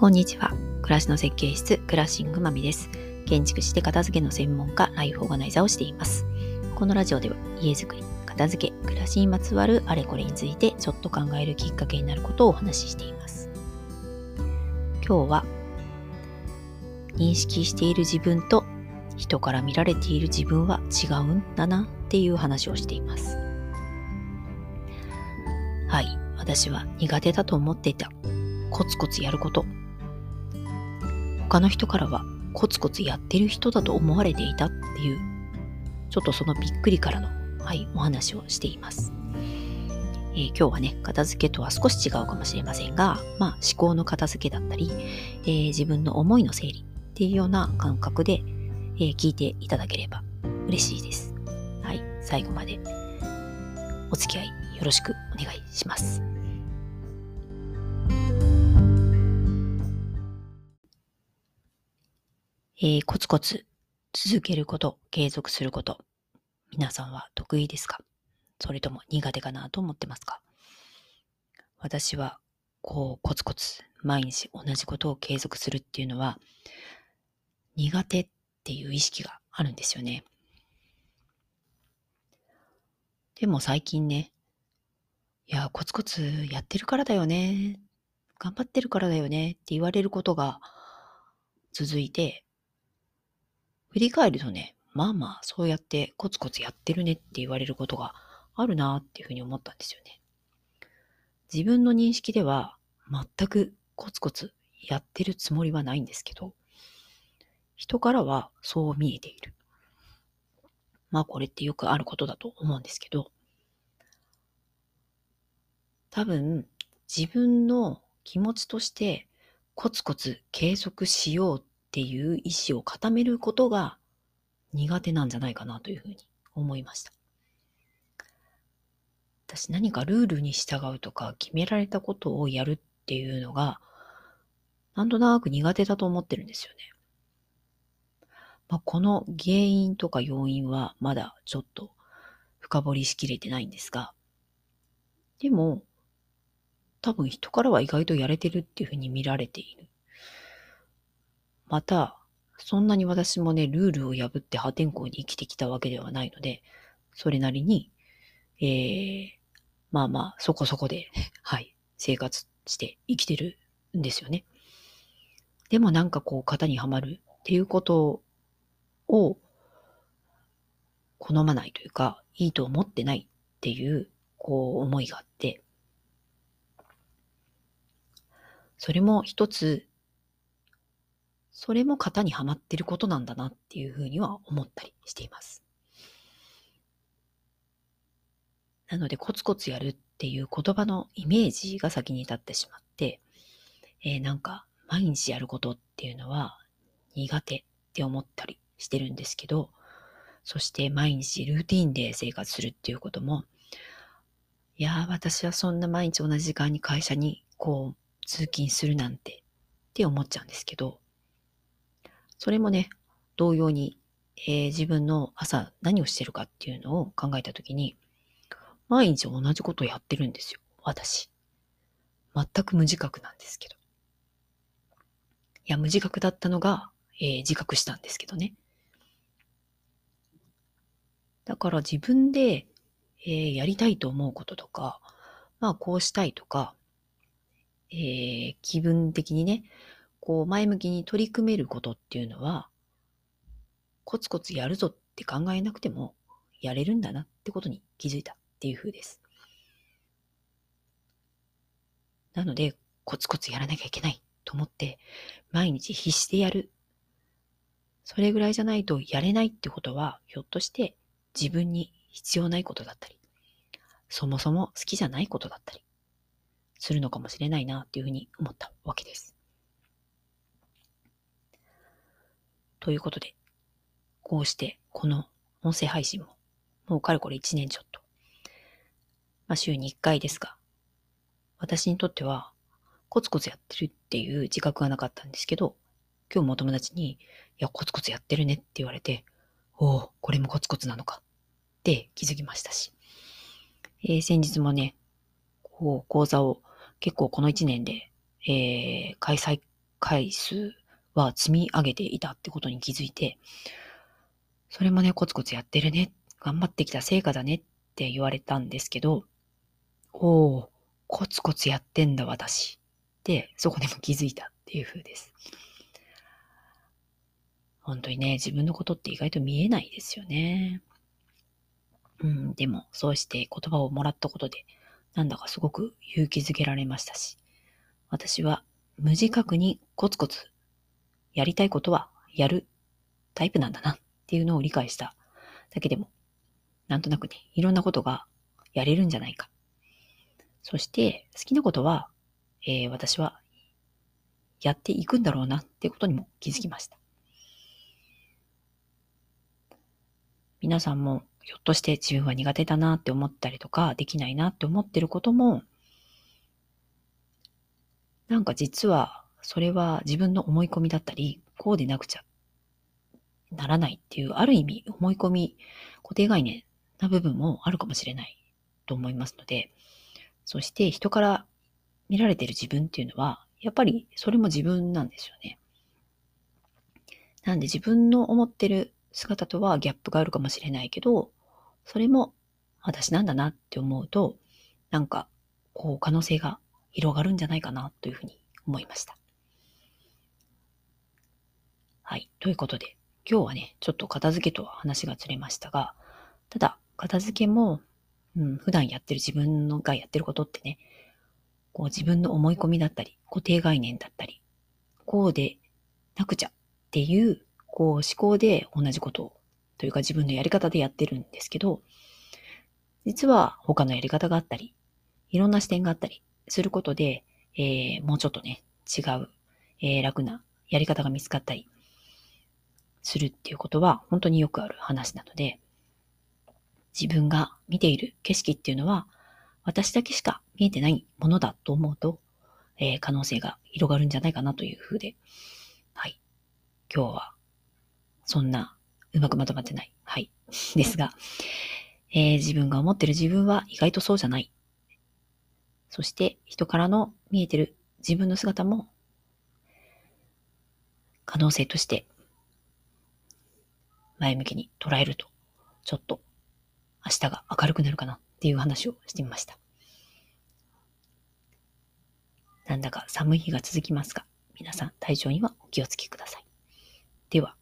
こんにちは。暮らしの設計室、クラッシングマミです。建築士で片付けの専門家、ライフオーガナイザーをしています。このラジオでは家づくり、片付け、暮らしにまつわるあれこれについてちょっと考えるきっかけになることをお話ししています。今日は、認識している自分と人から見られている自分は違うんだなっていう話をしています。はい、私は苦手だと思っていたコツコツやること他の人からはコツコツやってる人だと思われていたっていう、ちょっとそのびっくりからの、はい、お話をしています。えー、今日はね、片付けとは少し違うかもしれませんが、まあ思考の片付けだったり、えー、自分の思いの整理っていうような感覚で、えー、聞いていただければ嬉しいです。はい、最後までお付き合いよろしくお願いします。えー、コツコツ続けること、継続すること、皆さんは得意ですか？それとも苦手かなと思ってますか？私は、こう、コツコツ毎日同じことを継続するっていうのは、苦手っていう意識があるんですよね。でも最近ね、いや、コツコツやってるからだよね。頑張ってるからだよねって言われることが続いて、振り返るとね、まあまあ、そうやってコツコツやってるねって言われることがあるなっていうふうに思ったんですよね。自分の認識では全くコツコツやってるつもりはないんですけど、人からはそう見えている。まあこれってよくあることだと思うんですけど、多分自分の気持ちとしてコツコツ継続しようっっていう意思を固めることが苦手なんじゃないかなというふうに思いました。私何かルールに従うとか決められたことをやるっていうのがなんとなく苦手だと思ってるんですよね。まあ、この原因とか要因はまだちょっと深掘りしきれてないんですが、でも多分人からは意外とやれてるっていうふうに見られている。また、そんなに私もね、ルールを破って破天荒に生きてきたわけではないので、それなりに、えー、まあまあ、そこそこで、はい、生活して生きてるんですよね。でもなんかこう、型にはまるっていうことを、好まないというか、いいと思ってないっていう、こう、思いがあって、それも一つそれも型にはまってることなんだなっていうふうには思ったりしています。なので、コツコツやるっていう言葉のイメージが先に立ってしまって、えー、なんか、毎日やることっていうのは苦手って思ったりしてるんですけど、そして毎日ルーティンで生活するっていうことも、いやー、私はそんな毎日同じ時間に会社にこう通勤するなんてって思っちゃうんですけど、それもね、同様に、えー、自分の朝何をしてるかっていうのを考えたときに、毎日同じことをやってるんですよ、私。全く無自覚なんですけど。いや、無自覚だったのが、えー、自覚したんですけどね。だから自分で、えー、やりたいと思うこととか、まあこうしたいとか、えー、気分的にね、こう前向きに取り組めることっていうのは、コツコツやるぞって考えなくてもやれるんだなってことに気づいたっていう風です。なので、コツコツやらなきゃいけないと思って、毎日必死でやる。それぐらいじゃないとやれないってことは、ひょっとして自分に必要ないことだったり、そもそも好きじゃないことだったり、するのかもしれないなっていうふうに思ったわけです。ということで、こうしてこの音声配信も、もうかれこれ1年ちょっと。まあ週に1回ですが、私にとってはコツコツやってるっていう自覚がなかったんですけど、今日もお友達に、いや、コツコツやってるねって言われて、おお、これもコツコツなのかって気づきましたし、えー、先日もね、こう、講座を結構この1年で、えー、開催回数は積み上げていたってことに気づいて、それもね、コツコツやってるね、頑張ってきた成果だねって言われたんですけど、おー、コツコツやってんだ私。で、そこでも気づいたっていう風です。本当にね、自分のことって意外と見えないですよね。うん、でも、そうして言葉をもらったことで、なんだかすごく勇気づけられましたし、私は無自覚にコツコツやりたいことはやるタイプなんだなっていうのを理解しただけでも、なんとなくね、いろんなことがやれるんじゃないか。そして、好きなことは、えー、私はやっていくんだろうなっていうことにも気づきました。皆さんもひょっとして自分は苦手だなって思ったりとか、できないなって思ってることも、なんか実はそれは自分の思い込みだったり、こうでなくちゃならないっていう、ある意味思い込み、固定概念な部分もあるかもしれないと思いますので、そして人から見られてる自分っていうのは、やっぱりそれも自分なんですよね。なんで自分の思ってる姿とはギャップがあるかもしれないけど、それも私なんだなって思うと、なんか、こう可能性が広がるんじゃないかなというふうに思いました。はい。ということで、今日はね、ちょっと片付けとは話がずれましたが、ただ、片付けも、うん、普段やってる自分のがやってることってね、こう自分の思い込みだったり、固定概念だったり、こうでなくちゃっていうこう思考で同じことを、というか自分のやり方でやってるんですけど、実は他のやり方があったり、いろんな視点があったりすることで、えー、もうちょっとね、違う、えー、楽なやり方が見つかったりするっていうことは本当によくある話なので、自分が見ている景色っていうのは、私だけしか見えてないものだと思うと、えー、可能性が広がるんじゃないかなというふうで、はい。今日はそんな、うまくまとまってない。はい。ですが、えー、自分が思ってる自分は意外とそうじゃない。そして、人からの見えてる自分の姿も、可能性として、前向きに捉えると、ちょっと、明日が明るくなるかなっていう話をしてみました。なんだか寒い日が続きますが、皆さん体調にはお気をつけください。では、